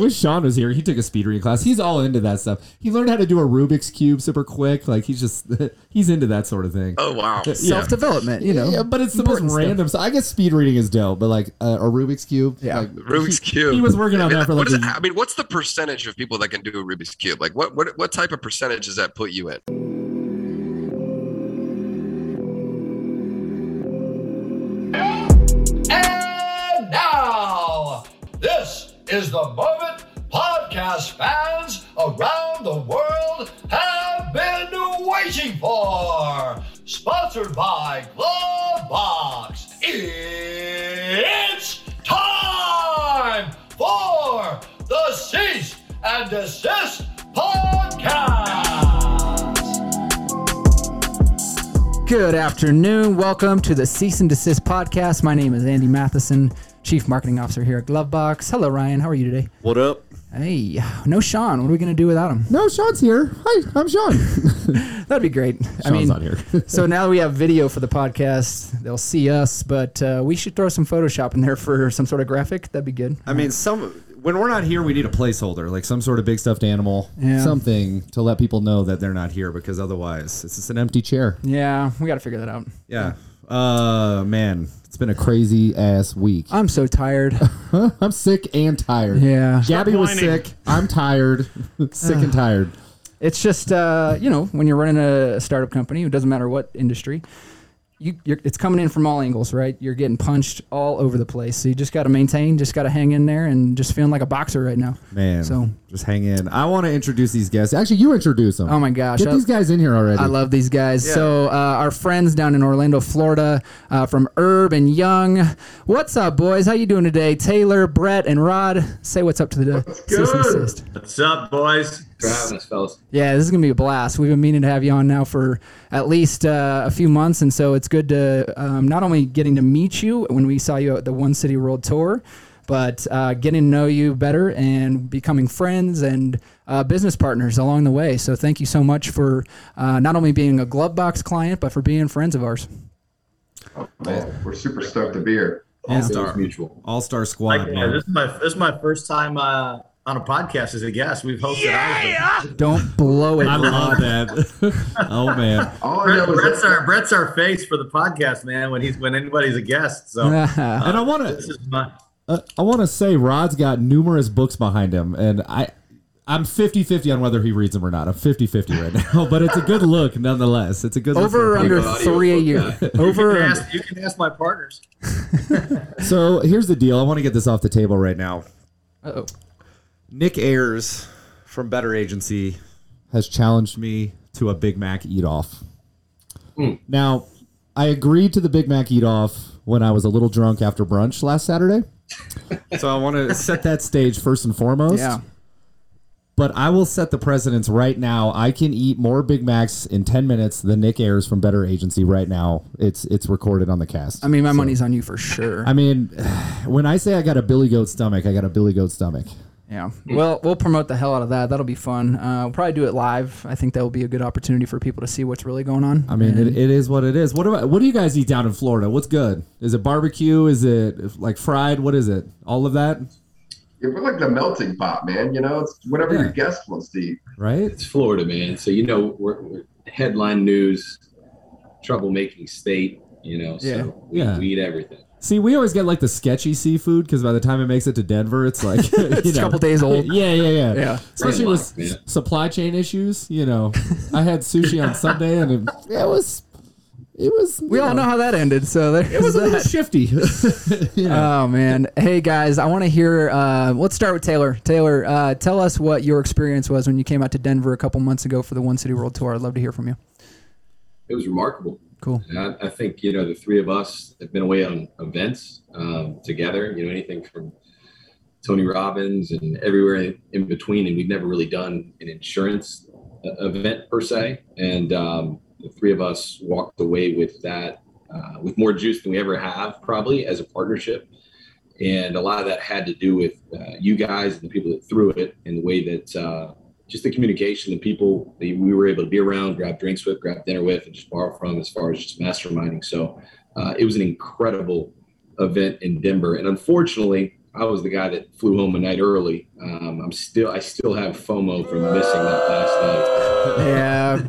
wish Sean was here. He took a speed reading class. He's all into that stuff. He learned how to do a Rubik's cube super quick. Like he's just he's into that sort of thing. Oh wow. Yeah. Self development, you know. Yeah, but it's the most important stuff. random. So I guess speed reading is dope, but like uh, a Rubik's cube. Yeah. like, Rubik's he, cube. He was working on I mean, that for what like. is a- it- I mean, what's the percentage of people that can do a Rubik's cube? Like, what what what type of percentage does that put you in? And now, this is the moment podcast fans around the world have been waiting for. Sponsored by Glovebox. It's time for the Cease and Desist Podcast. Good afternoon. Welcome to the Cease and Desist podcast. My name is Andy Matheson, Chief Marketing Officer here at Glovebox. Hello, Ryan. How are you today? What up? Hey, no Sean. What are we going to do without him? no, Sean's here. Hi, I'm Sean. That'd be great. I mean, not here. so now that we have video for the podcast, they'll see us, but uh, we should throw some Photoshop in there for some sort of graphic. That'd be good. I mean, some when we're not here, we need a placeholder, like some sort of big stuffed animal, Yeah. something to let people know that they're not here, because otherwise, it's just an empty chair. Yeah, we got to figure that out. Yeah. Uh, man, it's been a crazy ass week. I'm so tired. I'm sick and tired. yeah. Gabby was sick. I'm tired. sick and tired. It's just uh, you know when you're running a startup company, it doesn't matter what industry, you you're, it's coming in from all angles, right? You're getting punched all over the place, so you just got to maintain, just got to hang in there, and just feeling like a boxer right now. Man, So- just hang in. I want to introduce these guests. Actually, you introduce them. Oh my gosh, Get I- these guys in here already. I love these guys. So uh, our friends down in Orlando, Florida, uh, from Urban Young. What's up, boys? How you doing today? Taylor, Brett, and Rod. Say what's up to the cease and desist. What's up, boys? For having us, fellas. Yeah, this is gonna be a blast. We've been meaning to have you on now for at least uh, a few months, and so it's good to um, not only getting to meet you when we saw you at the One City World Tour, but uh, getting to know you better and becoming friends and uh, business partners along the way. So thank you so much for uh, not only being a Glovebox client, but for being friends of ours. Man, we're super stoked to be here. Yeah. It was mutual. All star Like, squad. yeah, this is my this is my first time uh, on a podcast as a guest. We've hosted. Yeah! Don't blow it. I love that. oh man. All Brett, Brett's that- our Brett's our face for the podcast, man. When he's when anybody's a guest. So And I want this to is my uh, I want to say Rod's got numerous books behind him and I I'm 50-50 on whether he reads them or not. I'm 50-50 right now, but it's a good look nonetheless. It's a good Over or under three a year. Over you can, ask, you can ask my partners. So here's the deal. I want to get this off the table right now. Uh-oh. Nick Ayers from Better Agency has challenged me to a Big Mac eat off. Hmm. Now, I agreed to the Big Mac eat off when I was a little drunk after brunch last Saturday. so I want to set that stage first and foremost. Yeah. But I will set the precedence right now. I can eat more Big Macs in 10 minutes than Nick Ayers from Better Agency right now. It's it's recorded on the cast. I mean, my money's on you for sure. I mean, when I say I got a Billy Goat stomach, I got a Billy Goat stomach. Yeah. Well, we'll promote the hell out of that. That'll be fun. Uh, we'll probably do it live. I think that will be a good opportunity for people to see what's really going on. I mean, it, it is what it is. What do what do you guys eat down in Florida? What's good? Is it barbecue? Is it like fried? What is it? All of that, Yeah, we're like the melting pot, man. You know, it's whatever Yeah. your guest wants to eat. right? It's Florida, man. So you know, we're, we're headline news, troublemaking state. You know, so Yeah. we, Yeah. we eat everything. See, we always get like the sketchy seafood because by the time it makes it to Denver, it's like It's you a couple days old. Yeah, yeah, yeah. Yeah. Especially with Landlocked, man. s- supply chain issues. You know, I had sushi on Sunday and it, it was, it was. We all know how that ended. So there it was a little shifty. you know. Oh man! Hey guys, I want to hear. Uh, let's start with Taylor. Taylor, uh, tell us what your experience was when you came out to Denver a couple months ago for the One City World Tour. I'd love to hear from you. It was remarkable. Cool. I, I think you know the three of us have been away on events um, together. You know, anything from Tony Robbins and everywhere in, in between, and we've never really done an insurance uh, event per se. And um, the three of us walked away with that uh, with more juice than we ever have, probably as a partnership. And a lot of that had to do with uh, you guys and the people that threw it, and the way that uh, just the communication, the people that we were able to be around, grab drinks with, grab dinner with, and just borrow from as far as just masterminding. So uh, it was an incredible event in Denver. And unfortunately, I was the guy that flew home a night early. Um, I'm still, I still have FOMO from missing that last night. yeah,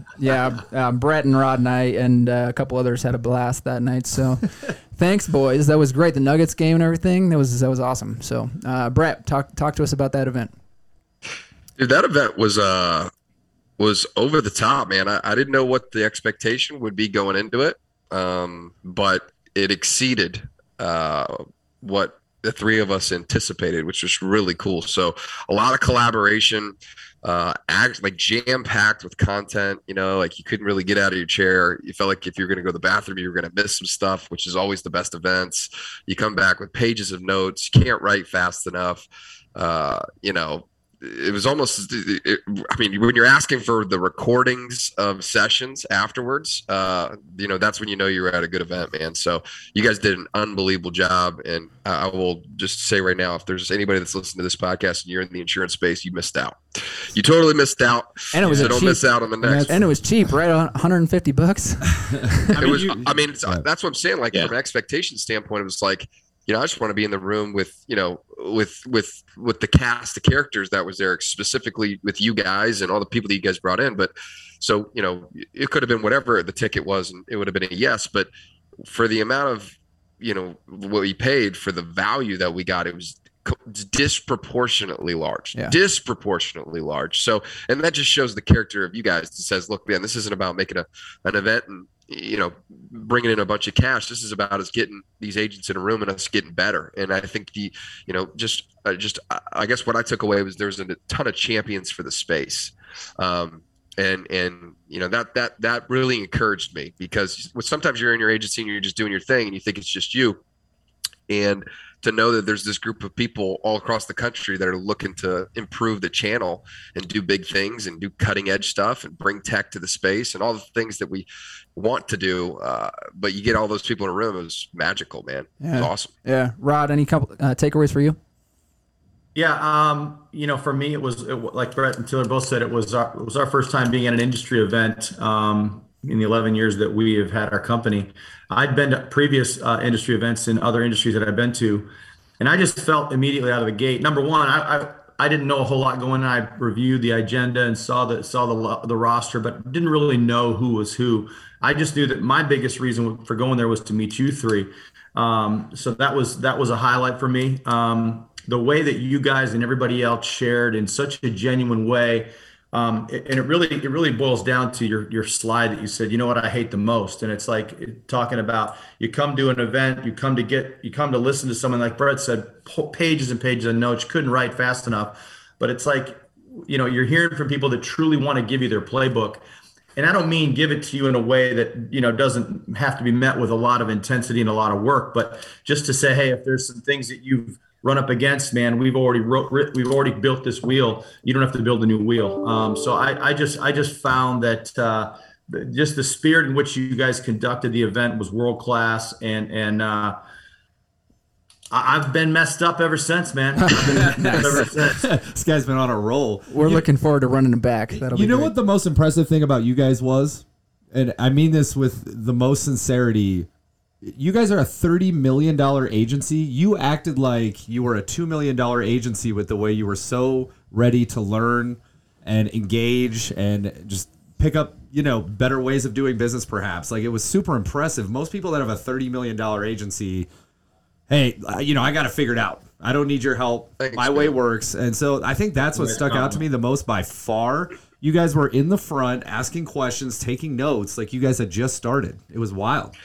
yeah. Um, Brett and Rod and uh, a couple others had a blast that night. So, thanks, boys. That was great. The Nuggets game and everything. That was that was awesome. So, uh, Brett, talk talk to us about that event. Dude, that event was uh was over the top, man. I, I didn't know what the expectation would be going into it, um, but it exceeded uh, what the three of us anticipated, which was really cool. So a lot of collaboration, uh, act like jam packed with content. You know, like you couldn't really get out of your chair. You felt like if you were going to go to the bathroom, you were going to miss some stuff, which is always the best events. You come back with pages of notes. You can't write fast enough. Uh, you know, it was almost it, i mean when you're asking for the recordings of sessions afterwards uh you know that's when you know you're at a good event man. So you guys did an unbelievable job. And i will just say right now if there's anybody that's listening to this podcast and you're in the insurance space you missed out. You totally missed out. And it was so don't cheap, miss out on the next and it was cheap right? On 150 bucks? I mean, it was you, i mean yeah. that's what i'm saying. Like yeah. from an expectation standpoint it was like you know, I just want to be in the room with, you know, with with with the cast, the characters that was there, specifically with you guys and all the people that you guys brought in. But so, you know, it could have been whatever the ticket was, and it would have been a yes. But for the amount of, you know, what we paid for the value that we got, it was disproportionately large yeah. disproportionately large so and that just shows the character of you guys that says look man this isn't about making a an event and you know, bringing in a bunch of cash. This is about us getting these agents in a room and us getting better. And I think the, you know, just, uh, just, I guess what I took away was there's a ton of champions for the space. Um, and, and, you know, that, that, that really encouraged me because sometimes you're in your agency and you're just doing your thing and you think it's just you. And, to know that there's this group of people all across the country that are looking to improve the channel and do big things and do cutting edge stuff and bring tech to the space and all the things that we want to do. Uh, but you get all those people in a room, it was magical, man. Yeah. It was awesome. Yeah. Rod, any couple uh, takeaways for you? Yeah, um, you know, for me, it was it, like Brett and Taylor both said. It was our, it was our first time being at an industry event um, in the 11 years that we have had our company. I'd been to previous uh, industry events in other industries that I've been to, and I just felt immediately out of the gate. Number one, I, I I didn't know a whole lot going. I reviewed the agenda and saw the saw the the roster, but didn't really know who was who. I just knew that my biggest reason for going there was to meet you three. Um, so that was that was a highlight for me. Um, the way that you guys and everybody else shared in such a genuine way um, and it really it really boils down to your your slide that you said you know what I hate the most? And it's like talking about you come to an event you come to get you come to listen to someone like Brett said pages and pages of notes couldn't write fast enough. But it's like you know you're hearing from people that truly want to give you their playbook. And I don't mean give it to you in a way that you know doesn't have to be met with a lot of intensity and a lot of work but just to say hey if there's some things that you've run up against, man, we've already wrote, we've already built this wheel. You don't have to build a new wheel. Um, so I, I just I just found that uh, just the spirit in which you guys conducted the event was world class, and and uh, I've been messed up ever since, man. ever since. this guy's been on a roll. We're you, looking forward to running it back. That'll you know great. what the most impressive thing about you guys was, and I mean this with the most sincerity you guys are a $30 million agency. You acted like you were a $2 million agency with the way you were so ready to learn and engage and just pick up, you know, better ways of doing business, perhaps. Like it was super impressive. Most people that have a $30 million agency, hey, you know, I got to figure it out. I don't need your help. Thanks, My man. way works. And so I think that's what stuck out to me the most by far. You guys were in the front asking questions, taking notes like you guys had just started. It was wild.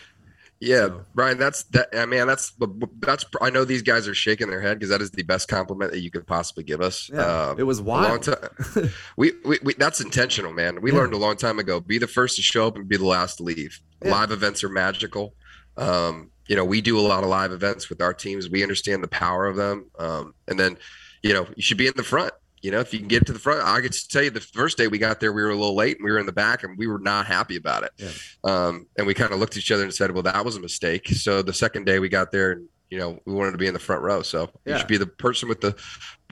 Yeah, so. Brian, that's that. I mean, that's that's. I know these guys are shaking their head because that is the best compliment that you could possibly give us. Yeah, um, it was wild. we, we, we, that's intentional, man. We yeah. learned a long time ago. Be the first to show up and be the last to leave. Yeah. Live events are magical. Um, you know, we do a lot of live events with our teams. We understand the power of them. Um, and then, you know, you should be in the front. You know, if you can get to the front, I get to tell you the first day we got there, we were a little late and we were in the back and we were not happy about it. Yeah. Um, and we kind of looked at each other and said, well, that was a mistake. So the second day we got there and, you know, we wanted to be in the front row. So yeah. you should be the person with the,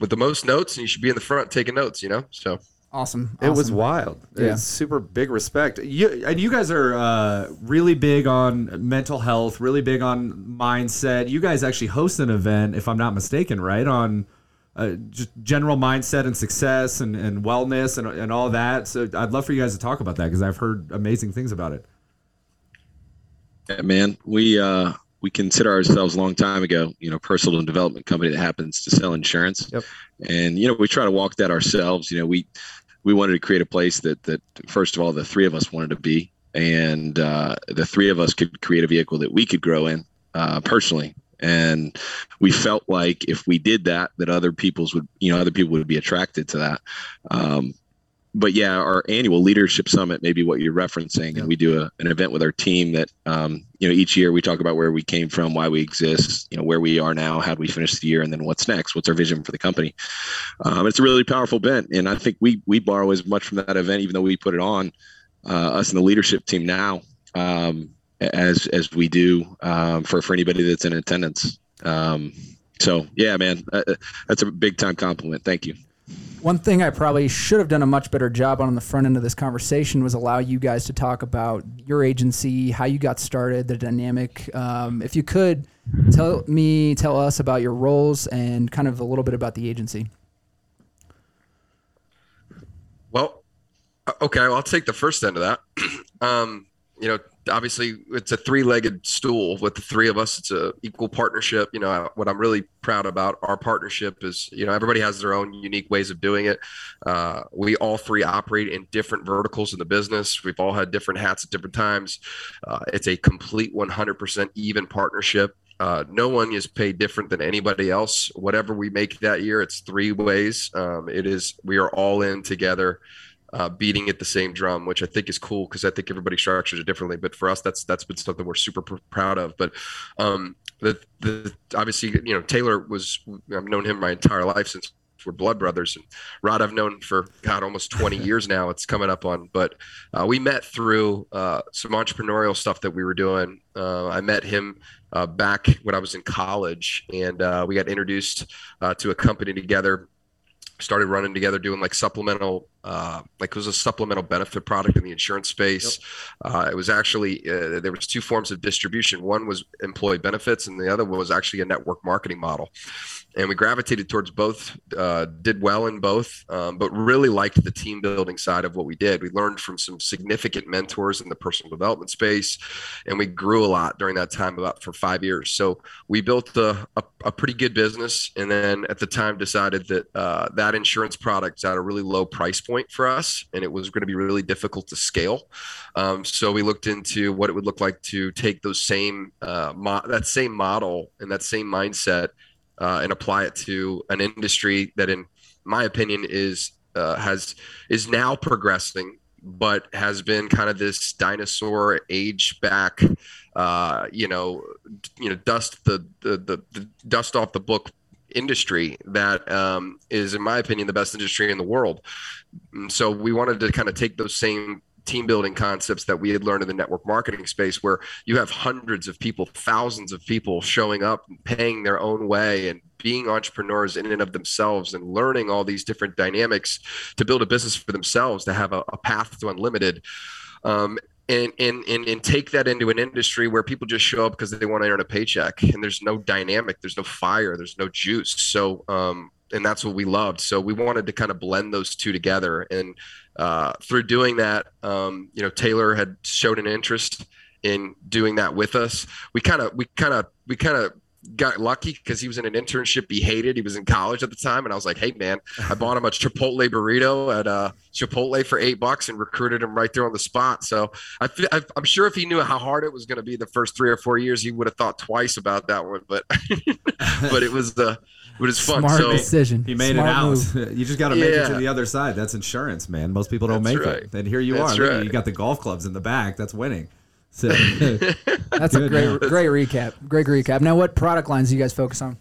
with the most notes and you should be in the front taking notes, you know? So Awesome. It was wild. Yeah. It's super big respect. You and you guys are uh, really big on mental health, really big on mindset. You guys actually host an event, if I'm not mistaken, right? On uh, just general mindset and success and, and wellness and, and all that. So I'd love for you guys to talk about that because I've heard amazing things about it. Yeah, man, we uh, we consider ourselves a long time ago, you know, personal development company that happens to sell insurance, Yep. and you know, we try to walk that ourselves. You know, we we wanted to create a place that that first of all, the three of us wanted to be, and uh, the three of us could create a vehicle that we could grow in uh, personally. And we felt like if we did that, that other people's would, you know, other people would be attracted to that. Um, but yeah, our annual leadership summit may be what you're referencing, and we do a, an event with our team that um, you know each year we talk about where we came from, why we exist, you know where we are now, how do we finish the year, and then what's next, what's our vision for the company. Um, it's a really powerful event, and I think we we borrow as much from that event, even though we put it on, uh, us and the leadership team now, um, as as we do um, for for anybody that's in attendance. Um, so yeah, man, uh, that's a big time compliment. Thank you. One thing I probably should have done a much better job on the front end of this conversation was allow you guys to talk about your agency, how you got started, the dynamic. Um, if you could tell me, tell us about your roles and kind of a little bit about the agency. Well, uh, okay, well, I'll take the first end of that. um, you know, obviously it's a three-legged stool with the three of us. It's a equal partnership. You know, what I'm really proud about our partnership is, you know, everybody has their own unique ways of doing it. Uh, we all three operate in different verticals in the business. We've all had different hats at different times. Uh, it's a complete 100% even partnership. Uh, no one is paid different than anybody else. Whatever we make that year, it's three ways. Um, it is we are all in together, uh, beating at the same drum, which I think is cool because I think everybody structures it differently. But for us, that's that's been something we're super pr- proud of. But um, the the obviously you know Taylor was I've known him my entire life since we're blood brothers. And rod i've known for god almost 20 years now it's coming up on. But uh, we met through uh, some entrepreneurial stuff that we were doing. Uh, i met him uh, back when i was in college. And uh, we got introduced uh, to a company together started running together doing like supplemental uh, like it was a supplemental benefit product in the insurance space. Yep. uh, it was actually uh, there was two forms of distribution. One was employee benefits and the other was actually a network marketing model and we gravitated towards both uh, did well in both um, but really liked the team building side of what we did. We learned from some significant mentors in the personal development space and we grew a lot during that time about for five years. So we built a, a, a pretty good business and then at the time decided that uh, that insurance product's at a really low price point for us and it was going to be really difficult to scale. Um, so we looked into what it would look like to take those same uh, mo- that same model and that same mindset uh, and apply it to an industry that in my opinion is uh, has is now progressing but has been kind of this dinosaur age back uh, you know you know dust the, the the, the dust off the book industry that um, is, in my opinion, the best industry in the world. And so we wanted to kind of take those same team building concepts that we had learned in the network marketing space where you have hundreds of people thousands of people showing up and paying their own way and being entrepreneurs in and of themselves and learning all these different dynamics to build a business for themselves to have a, a path to unlimited. Um, and, and and and take that into an industry where people just show up because they want to earn a paycheck and there's no dynamic there's no fire there's no juice. So um and that's what we loved so we wanted to kind of blend those two together and uh, through doing that um, you know taylor had showed an interest in doing that with us we kind of we kind of we kind of got lucky because he was in an internship he hated. He was in college at the time, and I was like, "Hey, man, I bought him a Chipotle burrito at uh, Chipotle for eight bucks and recruited him right there on the spot." So I, am sure if he knew how hard it was going to be the first three or four years, he would have thought twice about that one. But but it was the. But it's fun. Smart so, decision. He made Smart it out. You just got to make it to the other side. That's insurance, man. Most people don't That's make right. it. And here you That's are. Right. You got the golf clubs in the back. That's winning. So That's a great, great recap. Great recap. Now, what product lines do you guys focus on?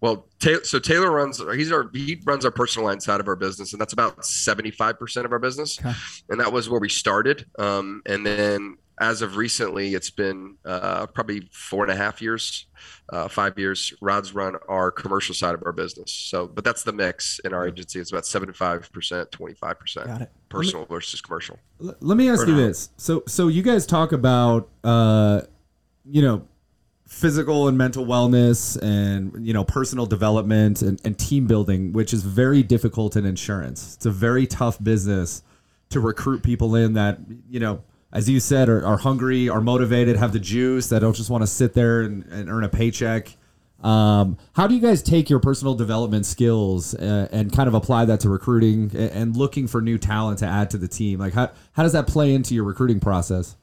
Well, Taylor, so Taylor runs. He's our he runs our personal line side of our business, and that's about seventy five percent of our business. Okay. And that was where we started. Um, and then as of recently, it's been uh, probably four and a half years, uh, five years. Rod's run our commercial side of our business. So, but that's the mix in our agency. It's about seventy-five percent, twenty-five percent personal me, versus commercial. Let me ask For you now. this. So, so you guys talk about, uh, you know, physical and mental wellness and you know personal development and, and team building which is very difficult in insurance it's a very tough business to recruit people in that you know as you said, are, are hungry, are motivated, have the juice, that don't just want to sit there and, and earn a paycheck. Um, how do you guys take your personal development skills uh, and kind of apply that to recruiting and, and, looking for new talent to add to the team? Like, how, how does that play into your recruiting process?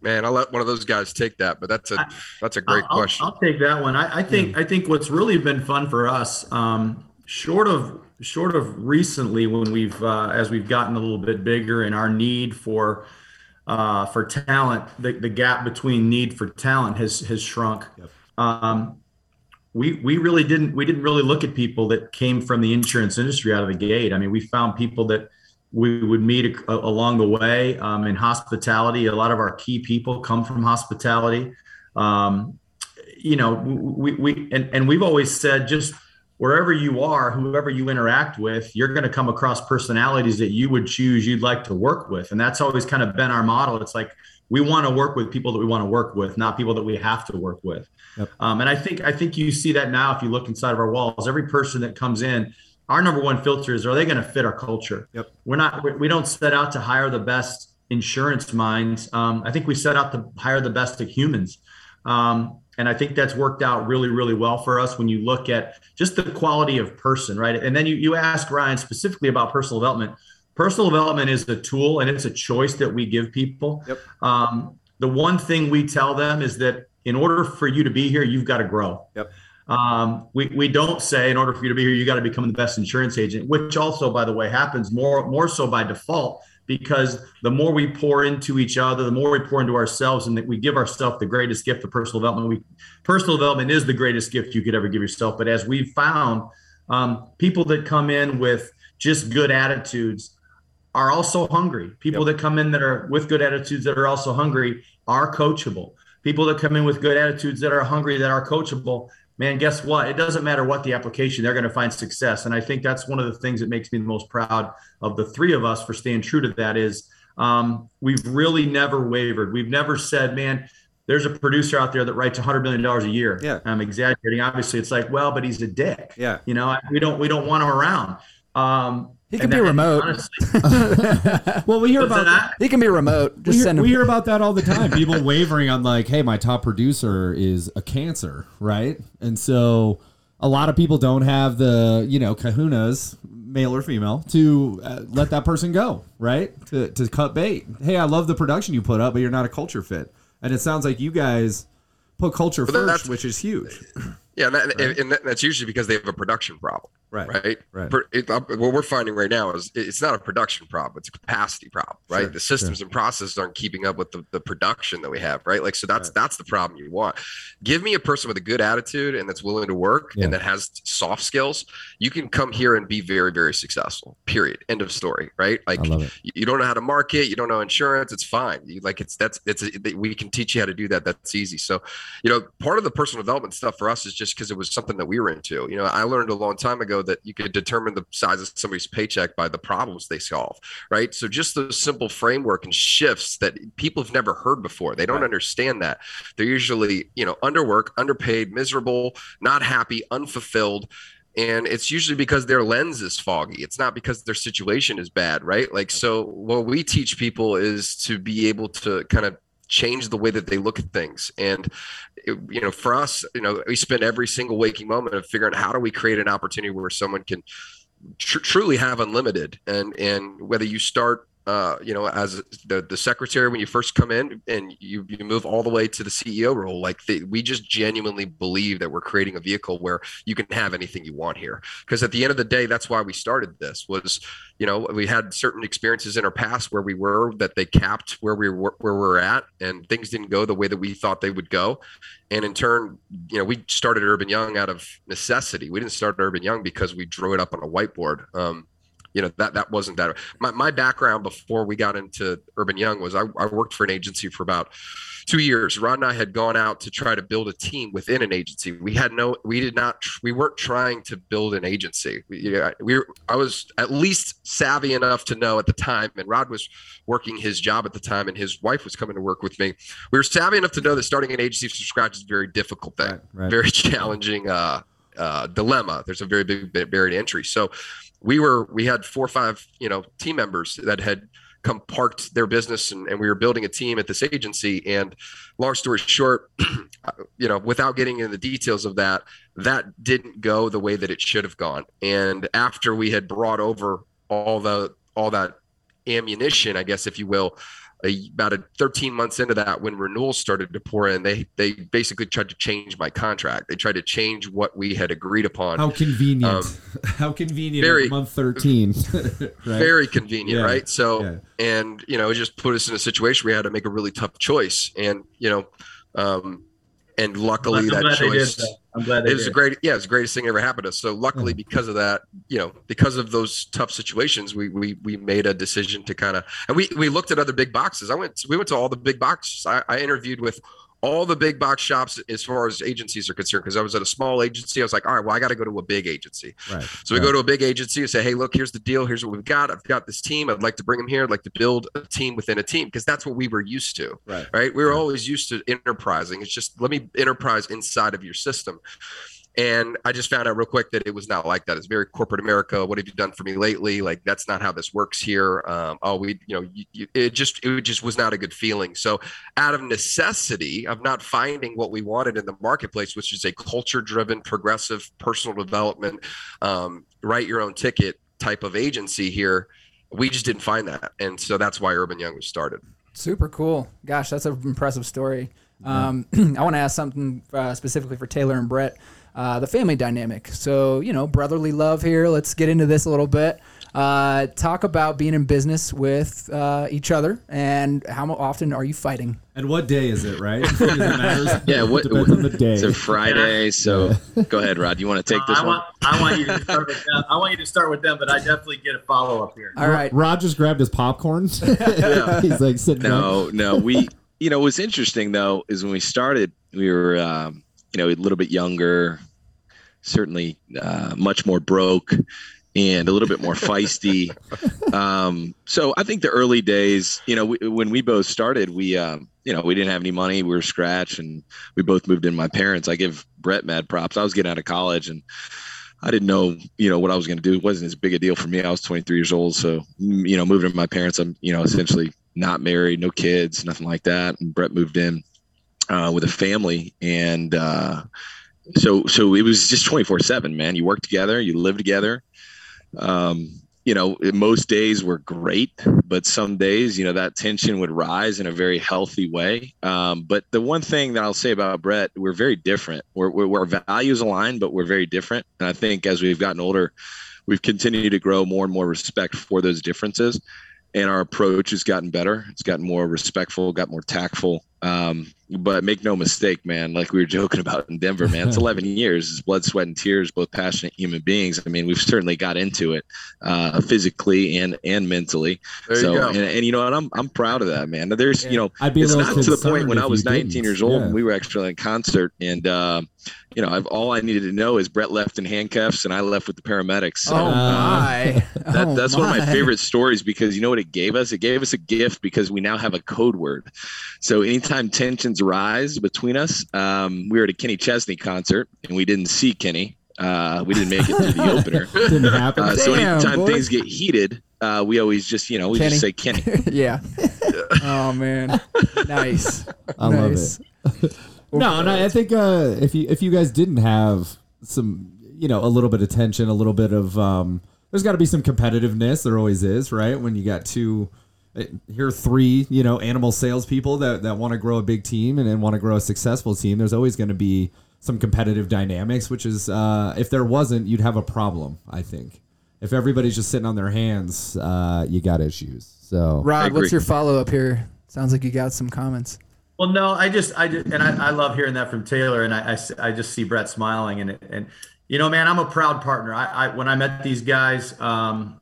Man, I'll let one of those guys take that, but that's a that's a great I'll, question. I'll, take that one. I, I think mm. I think what's really been fun for us, um, short of short of recently when we've uh, as we've gotten a little bit bigger and our need for uh, for talent, the, the gap between need for talent has has shrunk. Yep. Um, we we really didn't we didn't really look at people that came from the insurance industry out of the gate. I mean, we found people that we would meet a, along the way um, in hospitality. A lot of our key people come from hospitality. Um, you know, we, we and, and we've always said just wherever you are, whoever you interact with, you're going to come across personalities that you would choose you'd like to work with. And that's always kind of been our model. It's like we want to work with people that we want to work with, not people that we have to work with. Yep. Um, and I think I think you see that now if you look inside of our walls. Every person that comes in, our number one filter is are they going to fit our culture? Yep. We're not we don't set out to hire the best insurance minds. Um, I think we set out to hire the best of humans. Um, and I think that's worked out really, really well for us when you look at just the quality of person, right? And then you, you ask Ryan specifically about personal development. Personal development is a tool and it's a choice that we give people. Yep. Um, the one thing we tell them is that in order for you to be here, you've got to grow. Yep. Um, we, we don't say in order for you to be here, you got to become the best insurance agent, which also, by the way, happens more more so by default because the more we pour into each other, the more we pour into ourselves, and that we give ourselves the greatest gift of personal development. We personal development is the greatest gift you could ever give yourself. But as we've found, um, people that come in with just good attitudes are also hungry. People yep. that come in that are with good attitudes that are also hungry are coachable. People that come in with good attitudes that are hungry that are coachable man, guess what? It doesn't matter what the application, they're going to find success. And I think that's one of the things that makes me the most proud of the three of us for staying true to that is um, we've really never wavered. We've never said, man, there's a producer out there that writes $100 million a year. Yeah. I'm exaggerating. Obviously it's like, well, but he's a dick. Yeah. You know, we don't, we don't want him around. Um, he can be remote. well, we hear about that. He can be remote. Just we, hear, we hear about that all the time. People wavering on like, "Hey, my top producer is a cancer," right? And so a lot of people don't have the you know kahunas, male or female, to uh, let that person go, right? To to cut bait. Hey, I love the production you put up, but you're not a culture fit. And it sounds like you guys put culture but first, which is huge. Yeah, and, that, right. and, that's usually because they have a production problem. Right. Right. Right. It, uh, what we're finding right now is it's not a production problem; it's a capacity problem. Right. Sure, the systems sure. and processes aren't keeping up with the, the production that we have. Right. Like so, that's right. that's the problem you want. Give me a person with a good attitude and that's willing to work yeah. and that has soft skills. You can come here and be very very successful. Period. End of story. Right. Like you don't know how to market, you don't know insurance. It's fine. You, like it's that's it's a, we can teach you how to do that. That's easy. So, you know, part of the personal development stuff for us is just because it was something that we were into. You know, I learned a long time ago that you could determine the size of somebody's paycheck by the problems they solve, right? So just the simple framework and shifts that people have never heard before. They don't right. understand that. They're usually, you know, underwork, underpaid, miserable, not happy, unfulfilled and it's usually because their lens is foggy it's not because their situation is bad right like so what we teach people is to be able to kind of change the way that they look at things. And you know, for us, you know, we spend every single waking moment of figuring out how do we create an opportunity where someone can tr- truly have unlimited. And and whether you start uh, you know, as the, the secretary when you first come in and you, you move all the way to the CEO role, like the, we just genuinely believe that we're creating a vehicle where you can have anything you want here. Because at the end of the day, that's why we started this was, you know, we had certain experiences in our past where we were that they capped where we were, where we're at and things didn't go the way that we thought they would go. And in turn, you know, we started Urban Young out of necessity. We didn't start Urban Young because we drew it up on a whiteboard. Um, you know that that wasn't that. My my background before we got into Urban Young was I, I worked for an agency for about two years. Rod and I had gone out to try to build a team within an agency. We had no, we did not, we weren't trying to build an agency. We, we were, I was at least savvy enough to know at the time, and Rod was working his job at the time, and his wife was coming to work with me. We were savvy enough to know that starting an agency from scratch is a very difficult thing, right, right. very challenging uh, uh, dilemma. There's a very big barrier to entry. So we were, we had four or five, you know, team members that had come parked their business and, and we were building a team at this agency. And long story short, uh, you know, without getting into the details of that, that didn't go the way that it should have gone. And after we had brought over all the all that ammunition, I guess, if you will, a, about a 13 months into that when renewals started to pour in they they basically tried to change my contract they tried to change what we had agreed upon how convenient um, how convenient very, month 13 right? very convenient yeah. right so yeah. and you know it just put us in a situation where we had to make a really tough choice and you know um, and luckily that choice that. I'm glad it was a great yeah it's the greatest thing ever happened to us. So luckily because of that you know because of those tough situations we we we made a decision to kind of and we we looked at other big boxes. I went we went to all the big boxes. I, I interviewed with all the big box shops as far as agencies are concerned because i was at a small agency i was like all right well i got to go to a big agency right so we right. go to a big agency and say hey look here's the deal here's what we've got i've got this team i'd like to bring them here i'd like to build a team within a team because that's what we were used to right right we were right. always used to enterprising it's just let me enterprise inside of your system and I just found out real quick that it was not like that. It's very corporate America. What have you done for me lately? Like that's not how this works here. Um, oh, we, you know, you, you, it just it just was not a good feeling. So, out of necessity of not finding what we wanted in the marketplace, which is a culture-driven, progressive, personal development, um, write your own ticket type of agency here, we just didn't find that, and so that's why Urban Young was started. Super cool. Gosh, that's an impressive story. Um, I want to ask something uh, specifically for Taylor and Brett uh, the family dynamic. So, you know, brotherly love here. Let's get into this a little bit. Uh, talk about being in business with uh, each other and how often are you fighting? And what day is it, right? It yeah, what depends on the day. It's a Friday, so go ahead, Rod. You want to take this I one? Want, I want you to start with them. I want you to start with them, but I definitely get a follow up here. All right, Rod just grabbed his popcorn. He's like sitting. No, no, we. You know, what's interesting though is when we started, we were. Um, you know, a little bit younger, certainly uh, much more broke and a little bit more feisty. Um, so I think the early days, you know, we, when we both started, we, um, you know, we didn't have any money. We were scratch and we both moved in my parents. I give Brett mad props. I was getting out of college and I didn't know, you know, what I was going to do. It wasn't as big a deal for me. I was 23 years old. So, you know, moving in my parents, I'm, you know, essentially not married, no kids, nothing like that. And Brett moved in uh, with a family, and uh, so so it was just twenty four seven. Man, you work together, you live together. Um, you know, most days were great, but some days, you know, that tension would rise in a very healthy way. Um, but the one thing that I'll say about Brett, we're very different. We're, we're, we're values aligned, but we're very different. And I think as we've gotten older, we've continued to grow more and more respect for those differences. And our approach has gotten better. It's gotten more respectful, got more tactful. Um, but make no mistake, man, like we were joking about in Denver, man, it's 11 years, it's blood, sweat, and tears, both passionate human beings. I mean, we've certainly got into it uh, physically and and mentally. There so, and, and, you know what, I'm I'm proud of that, man. There's, yeah. you know, I'd be it's not to the point when I was 19 didn't. years old yeah. and we were actually in concert and, uh, you know, I've, all I needed to know is Brett left in handcuffs and I left with the paramedics. So, oh my! Uh, that, that's oh my. one of my favorite stories because you know what it gave us? It gave us a gift because we now have a code word. So anytime tensions rise between us, um, we were at a Kenny Chesney concert and we didn't see Kenny. Uh, we didn't make it to the opener. didn't happen. Uh, so anytime boy. things get heated, uh, we always just you know we Kenny. just say Kenny. yeah. oh man, nice. I nice. love it. no, and I, I think uh, if you if you guys didn't have some you know a little bit of tension, a little bit of um, there's got to be some competitiveness. There always is, right? When you got two here are three, you know, animal salespeople that, that want to grow a big team and, and want to grow a successful team. There's always going to be some competitive dynamics, which is, uh, if there wasn't, you'd have a problem, I think. If everybody's just sitting on their hands, uh, you got issues. So, Rod, what's your follow up here? Sounds like you got some comments. Well, no, I just, I just, and I, I love hearing that from Taylor, and I, I, I just see Brett smiling, and and you know, man, I'm a proud partner. I, I when I met these guys, um,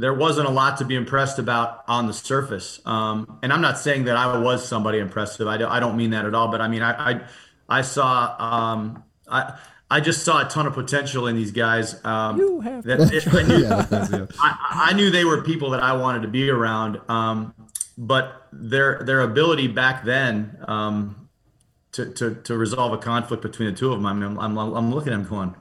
there wasn't a lot to be impressed about on the surface. Um, and I'm not saying that I was somebody impressive. I, do, I don't mean that at all. But I mean, I I, I saw um, I. I just saw a ton of potential in these guys. Um, you have that it, I, knew, yeah, I, I, knew they were people that I wanted to be around. Um, but their their ability back then um, to, to to resolve a conflict between the two of them, I mean, I'm, I'm, I'm looking at them going,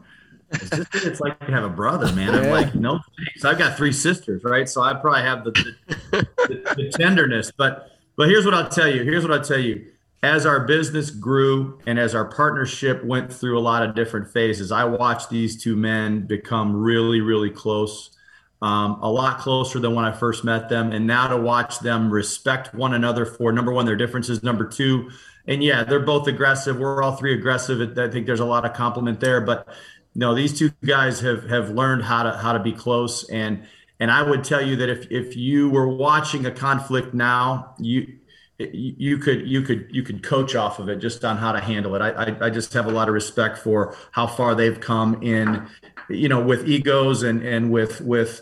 it's just it's like you have a brother, man. I'm like, no thanks. I've got three sisters, right? So I probably have the the, the, the tenderness. But but here's what I'll tell you. Here's what I'll tell you. As our business grew and as our partnership went through a lot of different phases, I watched these two men become really, really close. Um, a lot closer than when I first met them. And now to watch them respect one another for number one, their differences, number two, and yeah, they're both aggressive. We're all three aggressive. I think there's a lot of compliment there. But no, these two guys have have learned how to how to be close and and I would tell you that if if you were watching a conflict now, you you could you could you could coach off of it just on how to handle it. I, I, I just have a lot of respect for how far they've come in, you know, with egos and and with with,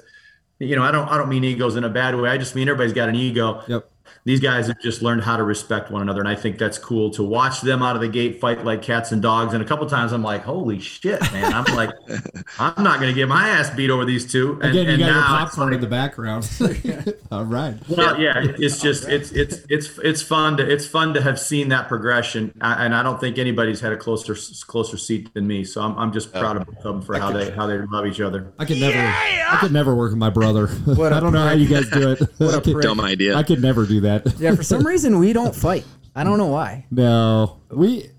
you know, I don't I don't mean egos in a bad way. I just mean everybody's got an ego. Yep these guys have just learned how to respect one another and i think that's cool to watch them out of the gate fight like cats and dogs. And a couple times i'm like holy shit man. I'm like i'm not going to get my ass beat over these two. And, again you got your popcorn like, in the background. All right. Well yeah it's just it's it's it's it's fun to it's fun to have seen that progression. And i don't think anybody's had a closer closer seat than me. So i'm, I'm just proud of them for how they how they love each other. I could never yeah! i could never work with my brother. I don't know how you guys do it. What a dumb idea. I could never do that that. Yeah, for some reason we don't fight. I don't know why. No, we,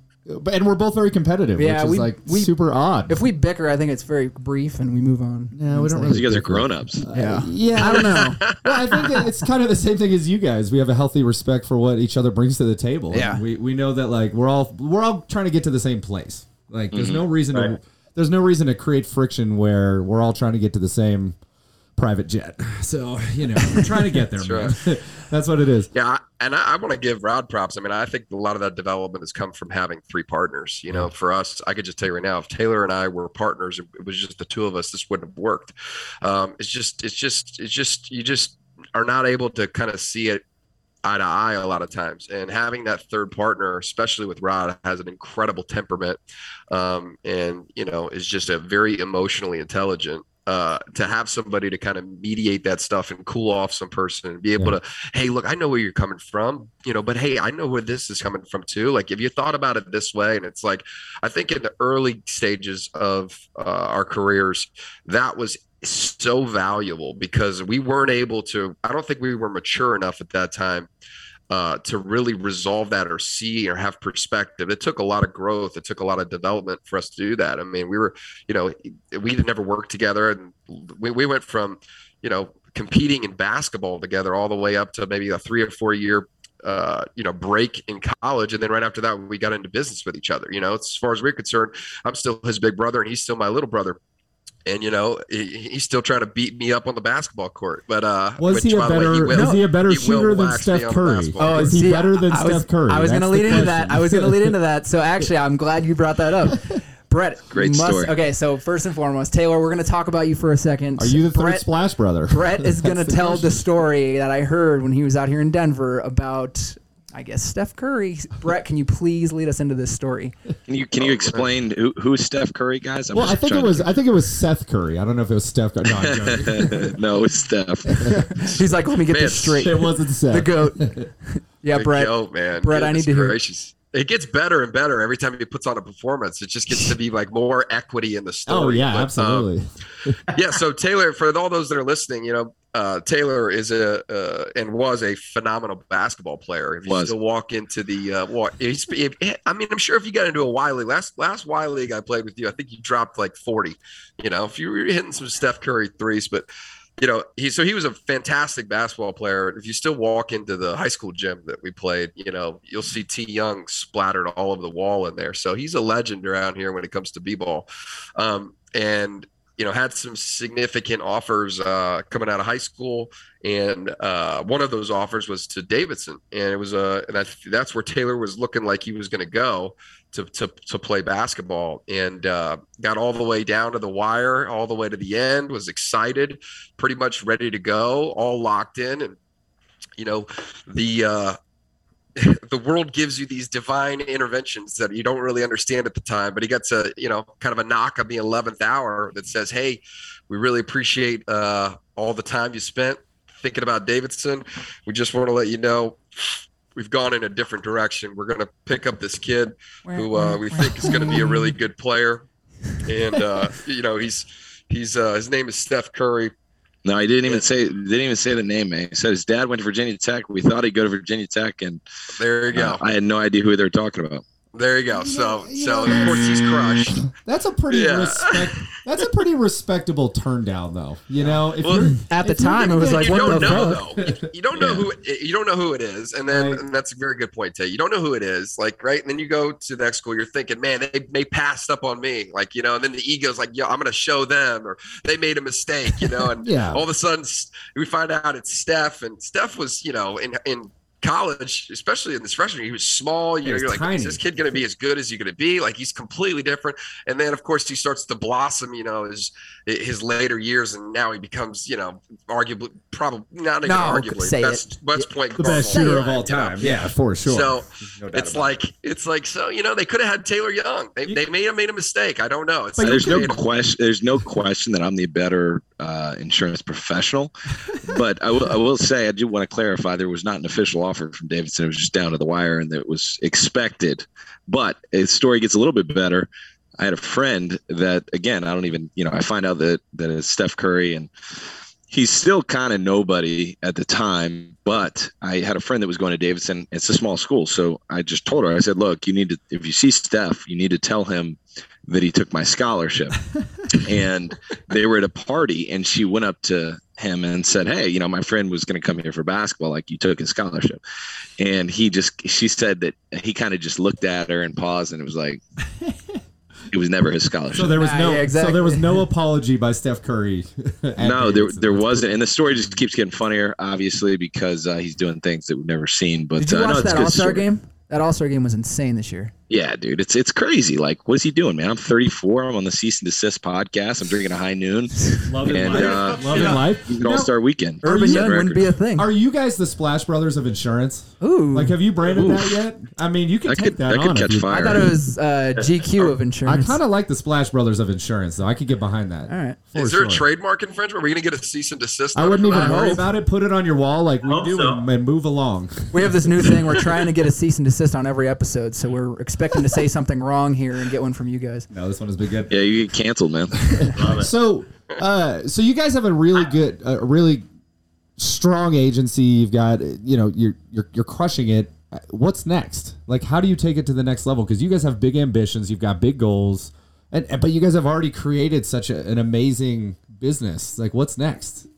and we're both very competitive. Yeah, which is we- like we- super odd. If we bicker, I think it's very brief and we move on. Yeah, we don't really. You guys are grown ups. Uh, yeah. yeah, I don't know. well, I think it's kind of the same thing as you guys. We have a healthy respect for what each other brings to the table. Yeah. we we know that like we're all we're all trying to get to the same place. Like, there's no mhm. reason to there's no reason to create friction where we're all trying to get to the same private jet. So you know, we're trying to get there, man. That's what it is. Yeah, and I, I want to give Rod props. I mean, I think a lot of that development has come from having three partners. You know, for us, I could just tell you right now, if Taylor and I were partners, it was just the two of us. This wouldn't have worked. Um, it's just, it's just, it's just, you just are not able to kind of see it eye to eye a lot of times. And having that third partner, especially with Rod, has an incredible temperament, um, and you know, is just a very emotionally intelligent uh, to have somebody to kind of mediate that stuff and cool off some person and be able yeah. to, hey, look, I know where you're coming from, you know, but hey, I know where this is coming from too. Like, if you thought about it this way, and it's like, I think in the early stages of uh, our careers, that was so valuable because we weren't able to, I don't think we were mature enough at that time uh, to really resolve that or see or have perspective. It took a lot of growth. It took a lot of development for us to do that. I mean, we were, you know, we had never worked together, and we, we went from, you know, competing in basketball together all the way up to maybe a three or four year uh, you know, break in college, and then right after that, we got into business with each other. You know, as far as we're concerned, I'm still his big brother, and he's still my little brother and you know he, he's still trying to beat me up on the basketball court. But uh, was which, he a better? Way, he will, he a better shooter than Steph Curry? Oh, is he better than Steph Curry? I was going to lead into that. I was going to lead into that. So actually, I'm glad you brought that up. Brett, great must, story. Okay, so first and foremost, Taylor, we're going to talk about you for a second. Are you the Brett, third Splash brother? Brett is going to tell the story that I heard when he was out here in Denver about I guess Steph Curry. Brett, can you please lead us into this story? Can you can you explain who who's Steph Curry, guys? I'm well, I think it was to... I think it was Seth Curry. I don't know if it was Steph. Curry. No, no, it's Steph. He's like, let me get man, this straight. It wasn't Seth. The goat. Yeah, Brett. Goat, man. Brett, Goodness I need to hear. Gracious it gets better and better every time he puts on a performance. It just gets to be like more equity in the story. Oh yeah, but, absolutely. Um, yeah. So Taylor, for all those that are listening, you know, uh, Taylor is a uh, and was a phenomenal basketball player. If you was. still walk into the uh, walk, if, I mean, I'm sure if you got into a Y League last last Y League I played with you, I think you dropped like 40. You know, if you were hitting some Steph Curry threes, but you know, he so he was a fantastic basketball player. If you still walk into the high school gym that we played, you know, you'll see T Young splattered all over the wall in there. So he's a legend around here when it comes to b-ball. Um, and you know, had some significant offers uh, coming out of high school, and uh, one of those offers was to Davidson, and it was a, uh, and that's that's where Taylor was looking like he was going to go. To, to, to play basketball and uh, got all the way down to the wire, all the way to the end, was excited, pretty much ready to go, all locked in. And, you know, the, uh, the world gives you these divine interventions that you don't really understand at the time, but he gets a, you know, kind of a knock on the 11th hour that says, Hey, we really appreciate uh, all the time you spent thinking about Davidson. We just want to let you know we've gone in a different direction. We're going to pick up this kid who uh, we think is going to be a really good player, and uh, you know he's he's uh, his name is Steph Curry. No, he didn't even say didn't even say the name, man. He said his dad went to Virginia Tech. We thought he'd go to Virginia Tech, and there you go. I had no idea who they were talking about. There you go. So, you so know, of course he's mm. crushed. That's a pretty yeah. respect. That's a pretty respectable turn down, though. You know, if well, at the time it was like, you what don't the know fuck? though. You, don't know who you don't know who it is, and then right. and that's a very good point, Tay. You don't know who it is, like right, and then you go to the next school. You're thinking, man, they they passed up on me, like you know, and then the ego's like, yo, I'm gonna show them, or they made a mistake, you know, and yeah. all of a sudden we find out it's Steph, and Steph was, you know, in in college, especially in this freshman, year, he was small. You know, you're like, tiny. is this kid going to be as good as you're going to be? Like he's completely different. And then of course he starts to blossom. You know, his his later years, and now he becomes, you know, arguably, probably not even no, arguably best West Point the best shooter of all time. You know? Yeah, for sure. So no it's like it. it's like so you know they could have had Taylor Young. They, they may have made a mistake. I don't know. It's there's no question. There's no question that I'm the better uh, insurance professional. but I, w- I will say I do want to clarify there was not an official offer from Davidson. It was just down to the wire, and it was expected. But the story gets a little bit better. I had a friend that, again, I don't even, you know, I find out that that it's Steph Curry, and he's still kind of nobody at the time. But I had a friend that was going to Davidson. It's a small school, so I just told her, I said, "Look, you need to, if you see Steph, you need to tell him that he took my scholarship." and they were at a party, and she went up to him and said, "Hey, you know, my friend was going to come here for basketball. Like you took his scholarship." And he just, she said that he kind of just looked at her and paused, and it was like. it was never his scholarship. So there was no, yeah, exactly. so there was no apology by Steph Curry. no, there there wasn't, and the story just keeps getting funnier, obviously, because uh, he's doing things that we've never seen. But did you uh, watch no, that All Star game? That All Star game was insane this year. Yeah, dude, it's it's crazy. Like, what is he doing, man? I'm 34. I'm on the Cease and Desist podcast. I'm drinking a high noon. Love and, life. Uh, Love yeah, life. All Star weekend. Urban Young wouldn't be a thing. Are you guys the Splash Brothers of insurance? Ooh, like have you branded Ooh. that yet? I mean, you can take could, that, that on. Could catch you, fire. I thought it was uh, GQ of insurance. I kind of like the Splash Brothers of insurance, though. I could get behind that. All right. Is there sure. a trademark infringement? Are we going to get a cease and desist? I wouldn't even worry about it. Put it on your wall like we do so. and move along. We have this new thing. We're trying to get a cease and desist on every episode, so we're expecting to say something wrong here and get one from you guys. No, this one has been good. Yeah, you get canceled, man. so, uh, so you guys have a really good, a uh, really strong agency. You've got, you know, you're you're you're crushing it. What's next? Like, how do you take it to the next level? Because you guys have big ambitions. You've got big goals, and but you guys have already created such a, an amazing business. Like, what's next?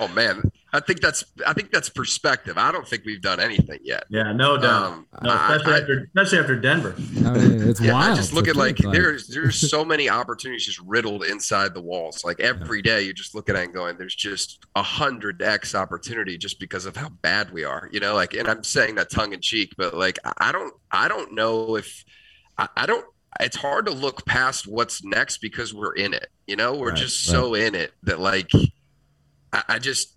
Oh man, I think that's I think that's perspective. I don't think we've done anything yet. Yeah, no doubt. Um, no, especially I, after especially after Denver. I mean, it's yeah, wild. I just look at like, like there's there's so many opportunities just riddled inside the walls. Like every day, you just look at it and going, there's just a hundred x opportunity just because of how bad we are. You know, like, and I'm saying that tongue in cheek, but like, I don't I don't know if I, I don't it's hard to look past what's next because we're in it. You know, we're right, just right. so in it that like I, I just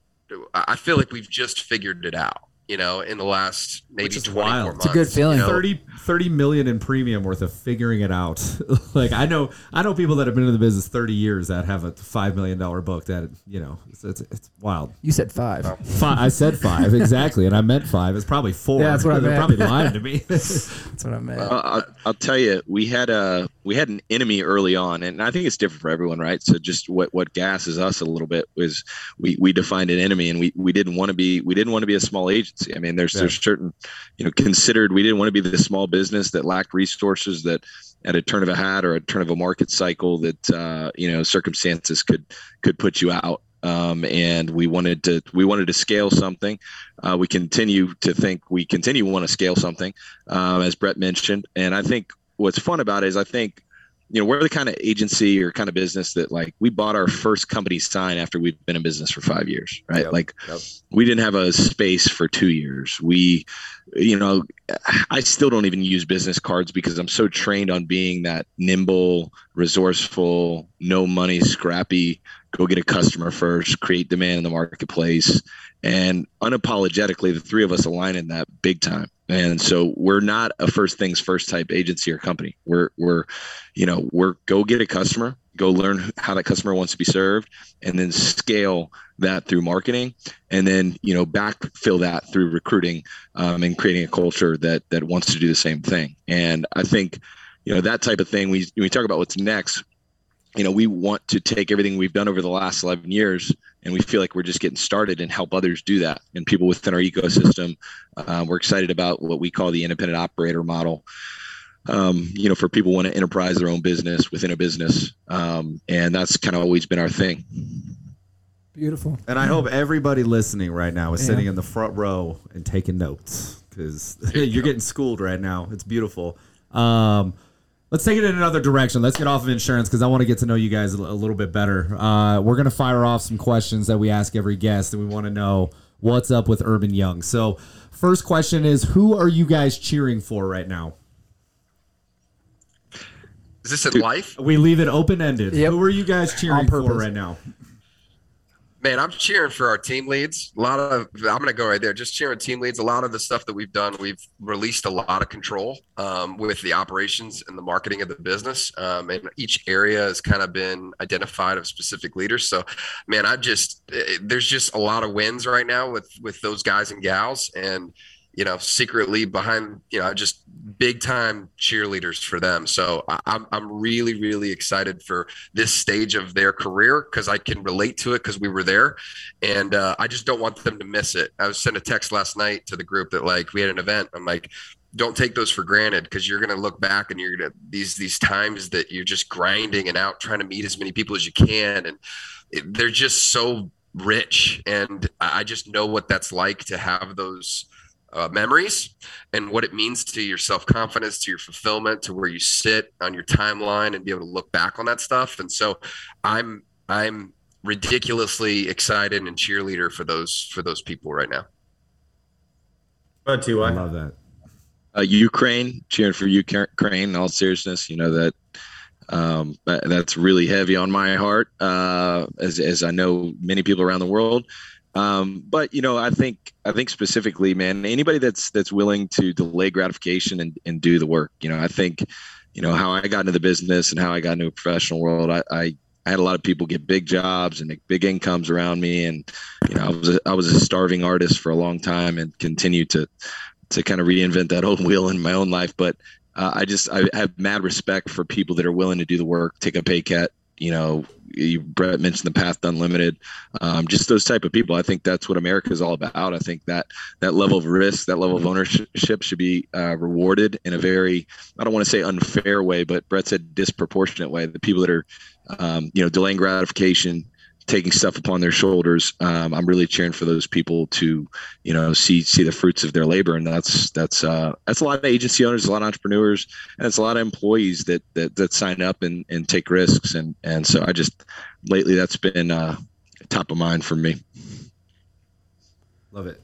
I feel like we've just figured it out you know, in the last maybe 24 wild. months. It's a good feeling. You know? 30, 30 million in premium worth of figuring it out. like I know, I know people that have been in the business 30 years that have a $5 million book that, you know, it's, it's, it's wild. You said five. Oh. five. I said five, exactly. And I meant five. It's probably four. Yeah, that's what I meant. They're probably lying to me. that's what I meant. Well, I'll, I'll, tell you, we had a, we had an enemy early on and I think it's different for everyone, right? So just what, what gasses us a little bit was we, we defined an enemy and we, we didn't want to be, we didn't want to be a small I mean, there's, yeah. there's certain, you know, considered we didn't want to be the small business that lacked resources that at a turn of a hat or a turn of a market cycle that uh, you know circumstances could could put you out. Um, and we wanted to we wanted to scale something. Uh, we continue to think we continue want to scale something, um, as Brett mentioned. And I think what's fun about it is I think you know, we're the kind of agency or kind of business that like we bought our first company sign after we've been in business for five years, right? Yep, like yep. we didn't have a space for two years. We, you know, I still don't even use business cards because I'm so trained on being that nimble, resourceful, no money, scrappy, go get a customer first, create demand in the marketplace. And unapologetically, the three of us align in that big time. And so we're not a first things first type agency or company. We're we're, you know, we're go get a customer, go learn how that customer wants to be served, and then scale that through marketing, and then you know backfill that through recruiting um, and creating a culture that that wants to do the same thing. And I think, you know, that type of thing. We we talk about what's next you know, we want to take everything we've done over the last 11 years and we feel like we're just getting started and help others do that. And people within our ecosystem, uh, we're excited about what we call the independent operator model. Um, you know, for people want to enterprise their own business within a business. Um, and that's kind of always been our thing. Beautiful. And I hope everybody listening right now is yeah. sitting in the front row and taking notes because you're getting schooled right now. It's beautiful. Um, Let's take it in another direction. Let's get off of insurance because I want to get to know you guys a little bit better. Uh, we're going to fire off some questions that we ask every guest, and we want to know what's up with Urban Young. So, first question is Who are you guys cheering for right now? Is this in life? We leave it open ended. Yep. Who are you guys cheering for right now? Man, I'm cheering for our team leads. A lot of I'm going to go right there. Just cheering team leads. A lot of the stuff that we've done, we've released a lot of control um, with the operations and the marketing of the business. Um, and each area has kind of been identified of specific leaders. So, man, I just eh, there's just a lot of wins right now with with those guys and gals, and you know, secretly behind, you know, just big time cheerleaders for them. So I'm, I'm really, really excited for this stage of their career because I can relate to it because we were there. And uh, I just don't want them to miss it. I was sent a text last night to the group that like we had an event. I'm like, don't take those for granted because you're going to look back and you're going to these these times that you're just grinding and out trying to meet as many people as you can and it, they're just so rich and i just know what that's like to have those uh, memories and what it means to your self confidence, to your fulfillment, to where you sit on your timeline and be able to look back on that stuff. And so, I'm I'm ridiculously excited and cheerleader for those for those people right now. But too, I love that. Uh, Ukraine, cheering for Ukraine. In all seriousness, you know that um, that's really heavy on my heart, uh, as as I know many people around the world. Um, but you know, I think I think specifically, man, anybody that's that's willing to delay gratification and, and do the work. You know, I think, you know, how I got into the business and how I got into a professional world. I, I, I had a lot of people get big jobs and big incomes around me, and you know, I was a, I was a starving artist for a long time and continue to to kind of reinvent that old wheel in my own life. But uh, I just I have mad respect for people that are willing to do the work, take a pay cut, you know, you, Brett mentioned the path unlimited, um, just those type of people. I think that's what America is all about. I think that that level of risk, that level of ownership should be uh, rewarded in a very, I don't want to say unfair way, but Brett said disproportionate way. The people that are, um, you know, delaying gratification, taking stuff upon their shoulders. Um, I'm really cheering for those people to, you know, see see the fruits of their labor, and that's that's uh, that's a lot of agency owners, a lot of entrepreneurs, and it's a lot of employees that that that sign up and and take risks, and and so I just lately that's been uh, top of mind for me. Love it,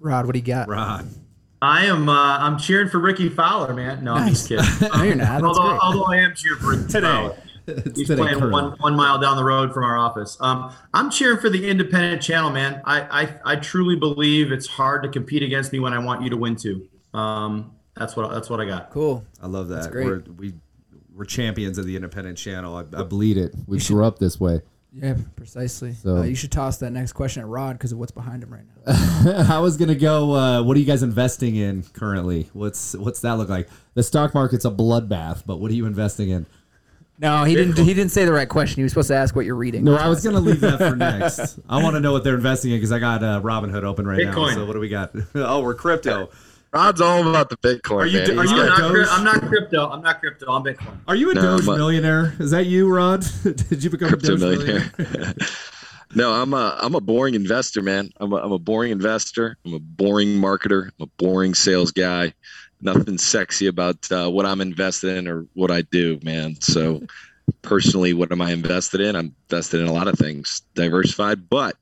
Rod. What do you got, Rod? I am. Uh, I'm cheering for Rickie Fowler, man. No, nice. I'm just kidding. no, you're not. although, although I am cheering for today. Fowler. He's playing one, one mile down the road from our office. Um, I'm cheering for the independent channel, man. I, I, I truly believe it's hard to compete against me when I want you to win too. Um, that's what that's what I got. Cool. I love that. We're, we we're champions of the independent channel. I, I bleed it. We grew up this way. Yeah, precisely. So uh, you should toss that next question at Rod because of what's behind him right now. I was gonna go. Uh, what are you guys investing in currently? What's what's that look like? The stock market's a bloodbath, but what are you investing in? No, he didn't. He didn't say the right question. He was supposed to ask what you're reading. No, I was going to leave that for next. I want to know what they're investing in because I got uh, Robinhood open right Bitcoin. now. So what do we got? oh, we're crypto. Rod's all about the Bitcoin. Are you? Man. Are you I'm, not Doge? I'm not crypto. I'm not crypto. I'm Bitcoin. Are you a no, Doge millionaire? Is that you, Rod? Did you become a Doge millionaire? millionaire? no, I'm a I'm a boring investor, man. I'm a, I'm a boring investor. I'm a boring marketer. I'm a boring sales guy nothing sexy about uh, what I'm invested in or what I do, man. So personally, what am I invested in? I'm invested in a lot of things, diversified, but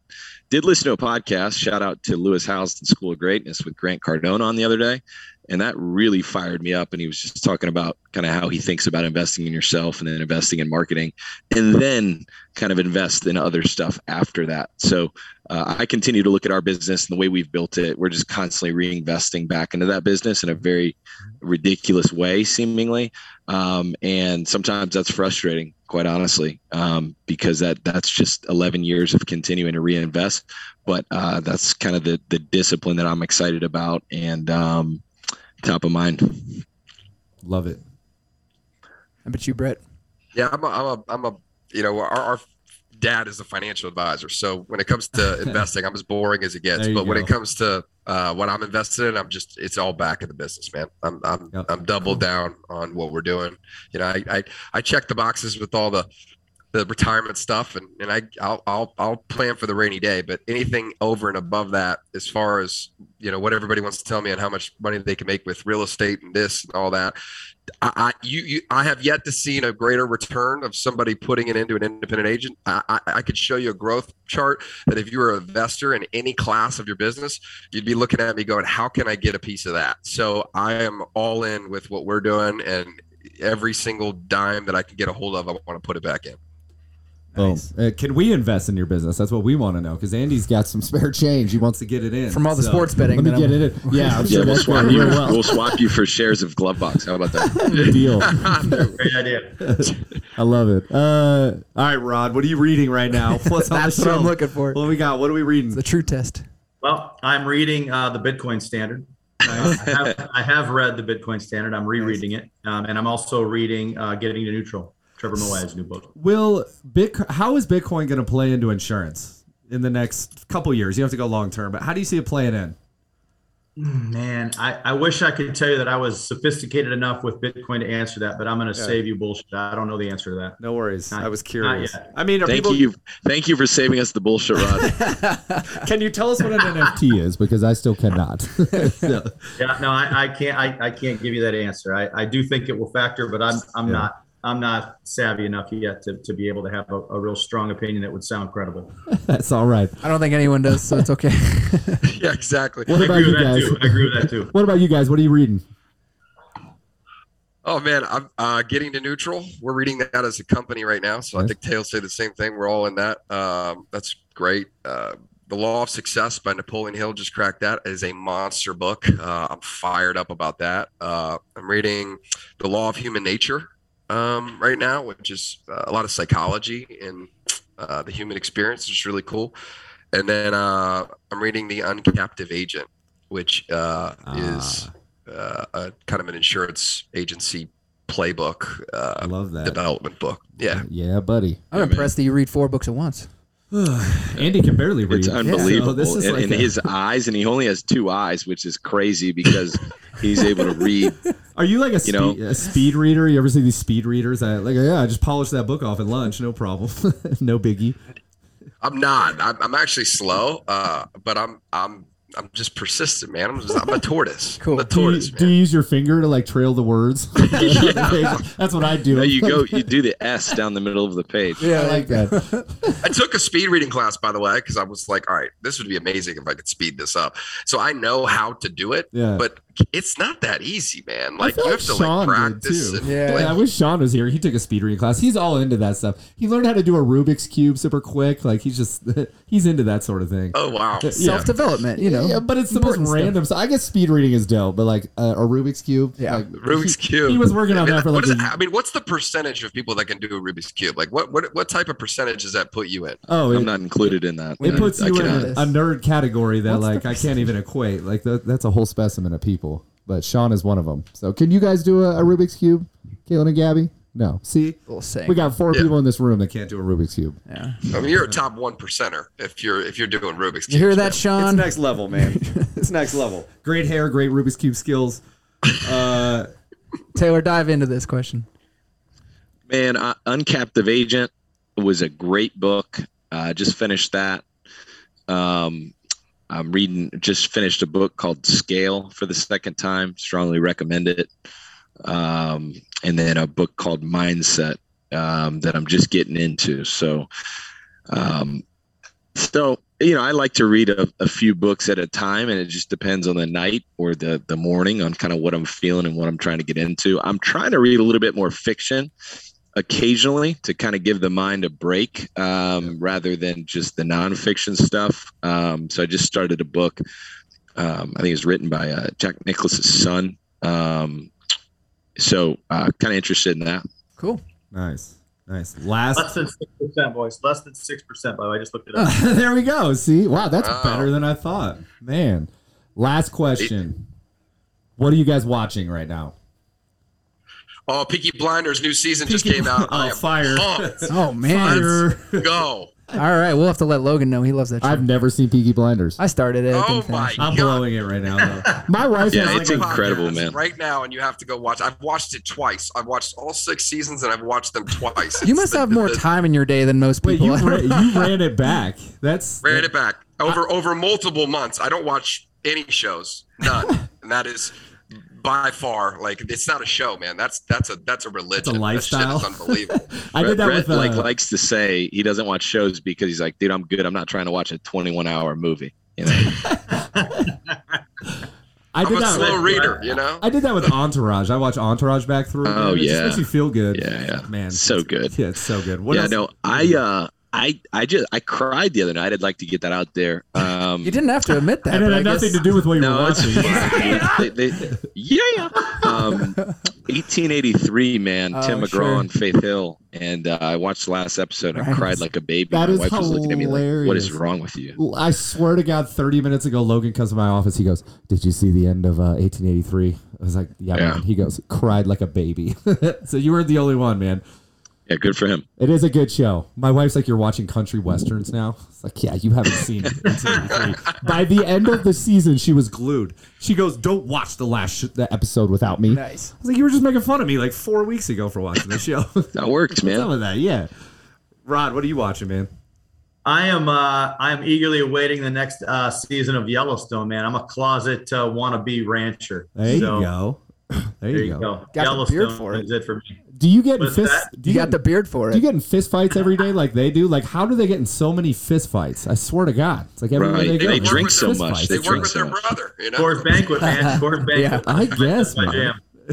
did listen to a podcast. Shout out to Lewis Howes School of Greatness with Grant Cardone on the other day. And that really fired me up. And he was just talking about kind of how he thinks about investing in yourself and then investing in marketing and then kind of invest in other stuff after that. So uh, I continue to look at our business and the way we've built it. We're just constantly reinvesting back into that business in a very ridiculous way, seemingly. Um, and sometimes that's frustrating, quite honestly, um, because that that's just 11 years of continuing to reinvest. But uh, that's kind of the the discipline that I'm excited about and um, top of mind. Love it. How about you, Brett? Yeah, I'm a, I'm a, I'm a you know, our, our dad is a financial advisor. So when it comes to investing, I'm as boring as it gets. But go. when it comes to uh, what I'm invested in, I'm just it's all back in the business, man. I'm I'm yep. I'm double down on what we're doing. You know, I, I I check the boxes with all the the retirement stuff and, and I I'll, I'll I'll plan for the rainy day but anything over and above that as far as you know what everybody wants to tell me and how much money they can make with real estate and this and all that I, I you, you I have yet to see a greater return of somebody putting it into an independent agent. I, I, I could show you a growth chart that if you were an investor in any class of your business you'd be looking at me going how can I get a piece of that? So I am all in with what we're doing and every single dime that I can get a hold of I want to put it back in Nice. Uh, can we invest in your business? That's what we want to know. Because Andy's got some spare change. He wants to get it in from all the so, sports betting. Let me get I'm, it in. Yeah, I'm yeah. Sure we'll swap you. Well. We'll swap you for shares of Glovebox. How about that? Deal. Great idea. I love it. Uh, all right, Rod. What are you reading right now? What's on That's the what I'm looking for. What we got? What are we reading? It's the true test. Well, I'm reading uh, the Bitcoin Standard. I have, I have, read the Bitcoin Standard. I'm rereading nice. it, um, and I'm also reading uh, Getting to Neutral. Trevor Moawad's new book. Will Bitcoin, how is Bitcoin going to play into insurance in the next couple years? You have to go long term, but how do you see it playing in? Mm, man, I, I wish I could tell you that I was sophisticated enough with Bitcoin to answer that, but I'm going to yeah. save you bullshit. I don't know the answer to that. No worries. Not, I was curious. I mean, thank people... you, thank you for saving us the bullshit, Rod. Can you tell us what an NFT is? Because I still cannot. Yeah, no, I, I can't. I, I can't give you that answer. I, I do think it will factor, but I'm I'm yeah. not I'm not savvy enough yet to, to be able to have a, a real strong opinion that would sound credible. That's all right. I don't think anyone does, so it's okay. yeah, exactly. What I about you guys? I agree with that too. What about you guys? What are you reading? Oh man, I'm uh, getting to neutral. We're reading that as a company right now, so nice. I think Tail say the same thing. We're all in that. Um, that's great. Uh, the Law of Success by Napoleon Hill just cracked that is a monster book. Uh, I'm fired up about that. Uh, I'm reading The Law of Human Nature um, right now, which is uh, a lot of psychology and uh, the human experience, which is really cool. And then uh, I'm reading The Uncaptive Agent, which uh, is ah. uh, a kind of an insurance agency playbook. Uh, I love that development book. Yeah, yeah, buddy. I'm yeah, impressed man. that you read four books at once. Andy can barely read. It's unbelievable. Yeah, so in, like in a... his eyes, and he only has two eyes, which is crazy because he's able to read. Are you like a, you know, a speed reader? You ever see these speed readers? I, like, yeah, I just polished that book off at lunch, no problem, no biggie. I'm not. I'm, I'm actually slow, uh, but I'm I'm I'm just persistent, man. I'm, just, I'm a tortoise. cool. A tortoise, do, you, do, you, use your finger to like trail the words? That's what I do. No, you go, you do the S down the middle of the page. Yeah, I like that. I took a speed reading class, by the way, because I was like, all right, this would be amazing if I could speed this up. So I know how to do it. Yeah. But it's not that easy, man. Like you have to Sean like practice. And, yeah. Like, I wish Sean was here. He took a speed reading class. He's all into that stuff. He learned how to do a Rubik's cube super quick. Like he's just he's into that sort of thing. Oh wow, yeah. self development. You know, yeah, but it's the most random. So I guess speed reading is dope, but like uh, a Rubik's cube. Yeah, like, Rubik's he, cube. He was working on I mean, that for like. I mean, what's the percentage of people that can do a Rubik's cube? Like, what what what type of percentage does that put you in? Oh, I'm it, not included in that. It puts you in a, a, nerd category that what's like I can't even equate. Like that, that's a whole specimen of people but Sean is one of them. So can you guys do a, a Rubik's cube, Caitlin and Gabby? No. See, we got four yeah. people in this room that can't do a Rubik's cube. Yeah. I mean, you're a top one percenter if you're if you're doing Rubik's. You hear that, Sean? It's next level, man. it's next level. Great hair, great Rubik's cube skills. Uh, Taylor, dive into this question. Man, uh, Uncaptive Agent was a great book. I uh, just finished that. Um, I'm reading, just finished a book called Scale for the second time. Strongly recommend it. Um, and then a book called Mindset um, that I'm just getting into. So, um, so you know, I like to read a, a, few books at a time, and it just depends on the night or the the morning on kind of what I'm feeling and what I'm trying to get into. I'm trying to read a little bit more fiction occasionally to kind of give the mind a break um, rather than just the nonfiction stuff. Um, so I just started a book. Um, I think it's written by uh, Jack Nicklaus's son. Um, so uh, kind of interested in that. Cool. Nice. Nice. Last less than six percent, boys. Less than six percent. By the way, I just looked it up. there we go. See, wow, that's wow. better than I thought. Man. Last question. What are you guys watching right now? Oh, Peaky Blinders new season Peaky just came out. Oh, fire! oh man, fire. go. All right, we'll have to let Logan know he loves that. Show. I've never seen Peaky Blinders. I started it. Oh uh, my I'm blowing it right now. Though. My wife, yeah, it's incredible, man. Right now, and you have to go watch. I've watched it twice. I've watched all six seasons, and I've watched them twice. you must the, have more the, time in your day than most people. Wait, you, ran, you ran it back. That's ran that, it back over I, over multiple months. I don't watch any shows, none, and that is by far like it's not a show man that's that's a that's a religion it's a lifestyle that unbelievable i did that Brett, with uh, like likes to say he doesn't watch shows because he's like dude i'm good i'm not trying to watch a 21 hour movie you know I did I'm a that slow with, reader, you know. I did that with Entourage. I watch Entourage back through. Oh it yeah, just makes you feel good. Yeah, yeah, man, so good. Yeah, it's so good. What yeah, else? no, I uh, I I just I cried the other night. I'd like to get that out there. Um, you didn't have to admit that. And it had nothing guess... to do with what you no, were watching. they, they, yeah. Um, 1883, man. Oh, Tim McGraw sure. and Faith Hill, and uh, I watched the last episode. and I cried like a baby. That my is wife hilarious. was looking at me like, "What is wrong with you?" I swear to God, 30 minutes ago, Logan comes to my office. He goes, "Did you see the end of uh, 1883?" I was like, "Yeah." yeah. Man. He goes, "Cried like a baby." so you weren't the only one, man. Yeah, good for him. It is a good show. My wife's like, "You're watching country westerns now." It's like, "Yeah, you haven't seen it." By the end of the season, she was glued. She goes, "Don't watch the last sh- the episode without me." Nice. I was like, "You were just making fun of me like four weeks ago for watching the show." that worked, man. Some of that, yeah. Rod, what are you watching, man? I am uh, I am eagerly awaiting the next uh, season of Yellowstone, man. I'm a closet uh, wannabe rancher. There so, you go. There, there you, go. go. Got Yellowstone for it. is it for me. Do you get in fist? Do you, you got the beard for it? Do you get in fist fights every day like they do? Like, how do they get in so many fist fights? I swear to God, it's like everywhere right. they go. They drink so much. They, they work with their much. brother. You know, Coors Banquet, man. Coors Banquet. yeah, I guess.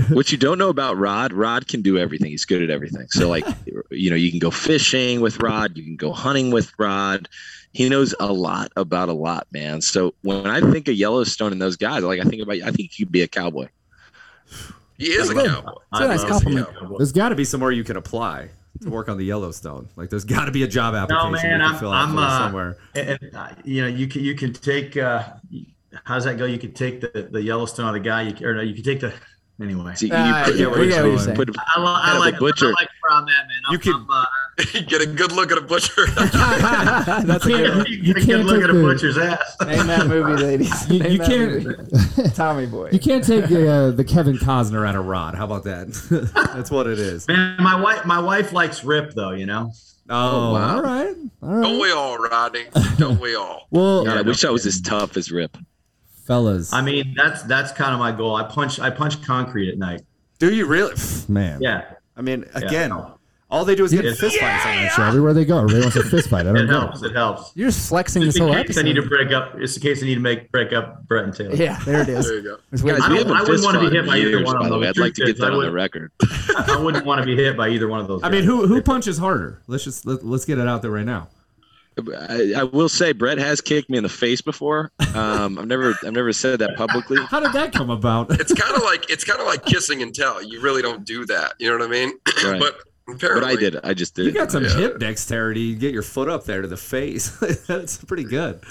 what you don't know about Rod, Rod can do everything. He's good at everything. So, like, you know, you can go fishing with Rod. You can go hunting with Rod. He knows a lot about a lot, man. So when I think of Yellowstone and those guys, like I think about, I think you'd be a cowboy. He is a cowboy. It's a nice compliment. There's got to be somewhere you can apply to work on the Yellowstone. Like, there's got to be a job application no, man, you can fill I'm, out I'm, uh, somewhere. And, uh, you know, you can you can take. Uh, how's that go? You can take the the Yellowstone of the guy. You or no, you can take the Anyway, so you, uh, put, yeah, what. Put, I, li- I like butcher. I like where I'm at, man. I'm, you can uh, get a good look at a butcher. That's a good. You, you, can't look at a butcher's ass. Name that movie, ladies. You, you can't. Tommy Boy. You can't take uh, the Kevin Costner out of Rod. How about that? That's what it is. Man, my wife, my wife likes Rip though. You know. Oh, oh wow. all right. All right. Don't we all, Rodney? Don't we all? well, God, I wish I was as tough as Rip. Fellas. I mean, that's that's kind of my goal. I punch I punch concrete at night. Do you really? Man. Yeah. I mean, again, yeah. All they do is get in fist fights on that show. Everywhere they go, everybody wants a fist fight. I don't it know. helps. It helps. You're just flexing this in whole case episode. I need to break up. It's in case I need to make break up Brett and Taylor. Yeah, there it is. there you go. Guys, we haven't I wouldn't want to be hit by either one of them. I'd like to get that on the record. I wouldn't want to be hit by either one of those. I mean, who who punches harder? Let's just let, let's get it out there right now. I, I, will say Brett has kicked me in the face before. Um, I've never I've never said that publicly. How did that come about? It's kind of like it's kind of like kissing and tell. You really don't do that. You know what I mean? Right. but apparently, but I did. I just did. You got some yeah. hip dexterity. Get your foot up there to the face. That's pretty good.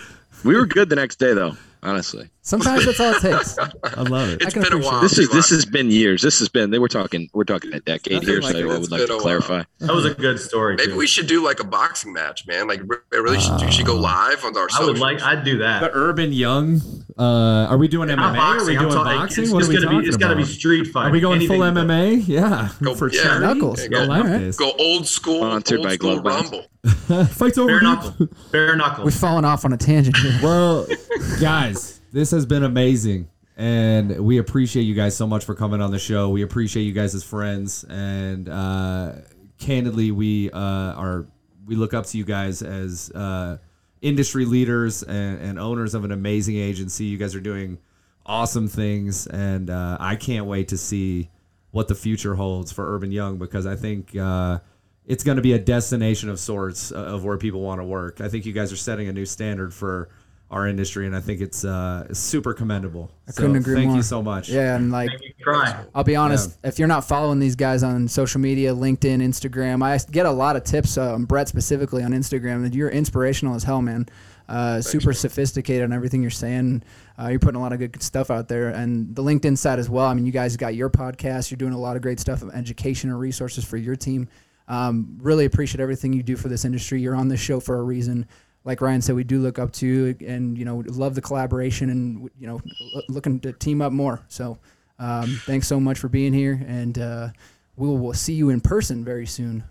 We were good the next day though honestly. Sometimes that's all it takes. I love it. It's been a while. This is this has been years. This has been. They were talking. We're talking a decade here. Like so I would like to clarify. That was a good story. Maybe too. we should do like a boxing match, man. Like really, should, uh, should go live on our. I would like. I'd do that. The Urban Young Uh, are we doing MMA? Are we doing talking, boxing? It's, what it's are we gonna talking be, It's got to be street fight. Are we going full Anything- MMA? Yeah, Go- for yeah. charity? Knuckles. I Go- like yeah. this. Go old school, Sponsored by school Glove rumble. Fights over. Bare dude. knuckle. Bare knuckle. We've fallen off on a tangent here. Well, guys, this has been amazing. And we appreciate you guys so much for coming on the show. We appreciate you guys as friends. And uh, candidly, we uh, are we look up to you guys as uh, industry leaders and, and owners of an amazing agency. You guys are doing awesome things, and uh, I can't wait to see what the future holds for Urban Young because I think uh, it's going to be a destination of sorts uh, of where people want to work. I think you guys are setting a new standard for our industry, and I think it's uh, super commendable. I couldn't agree thank more. Thank you so much. Yeah, and like Make me cry. I'll be honest, if you're not following these guys on social media, LinkedIn, Instagram, I get a lot of tips, um, Brett specifically on Instagram, that you're inspirational as hell, man. Uh, super sophisticated on everything you're saying. Uh, you're putting a lot of good stuff out there. And the LinkedIn side as well. I mean, you guys got your podcast. You're doing a lot of great stuff, of education and resources for your team. Um, really appreciate everything you do for this industry. You're on this show for a reason. Like Ryan said, we do look up to and, you know, love the collaboration and, you know, looking to team up more. So um, thanks so much for being here. And uh, we'll, we'll see you in person very soon.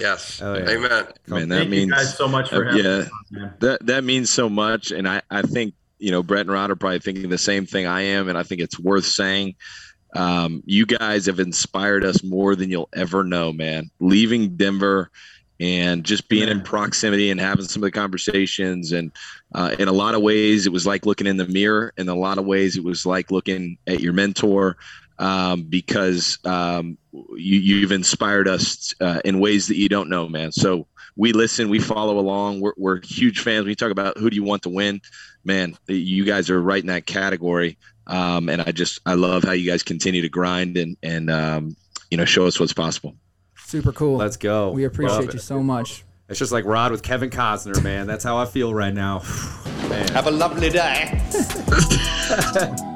Yes. Oh, yeah. Amen. Man, that Thank means you guys so much for uh, having yeah. us, that that means so much and i i think you know brett and rod are probably thinking the same thing i am and i think it's worth saying um, you guys have inspired us more than you'll ever know man leaving denver and just being in proximity and having some of the conversations and uh, in a lot of ways it was like looking in the mirror in a lot of ways it was like looking at your mentor um, because um, you, you've inspired us uh, in ways that you don't know man so we listen, we follow along. We're, we're huge fans. When you talk about who do you want to win, man, you guys are right in that category. Um, and I just I love how you guys continue to grind and and um, you know show us what's possible. Super cool. Let's go. We appreciate you so much. It's just like Rod with Kevin Costner, man. That's how I feel right now. man. Have a lovely day.